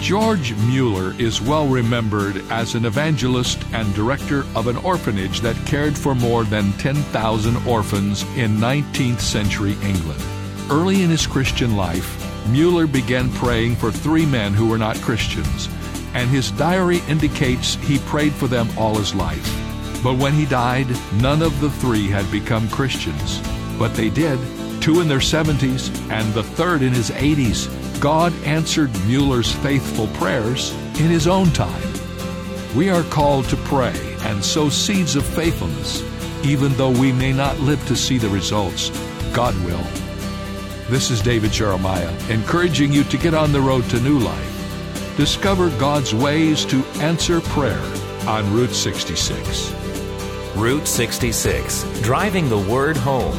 George Mueller is well remembered as an evangelist and director of an orphanage that cared for more than 10,000 orphans in 19th century England. Early in his Christian life, Mueller began praying for three men who were not Christians, and his diary indicates he prayed for them all his life. But when he died, none of the three had become Christians. But they did, two in their 70s and the third in his 80s. God answered Mueller's faithful prayers in his own time. We are called to pray and sow seeds of faithfulness, even though we may not live to see the results. God will. This is David Jeremiah, encouraging you to get on the road to new life. Discover God's ways to answer prayer on Route 66. Route 66, driving the word home.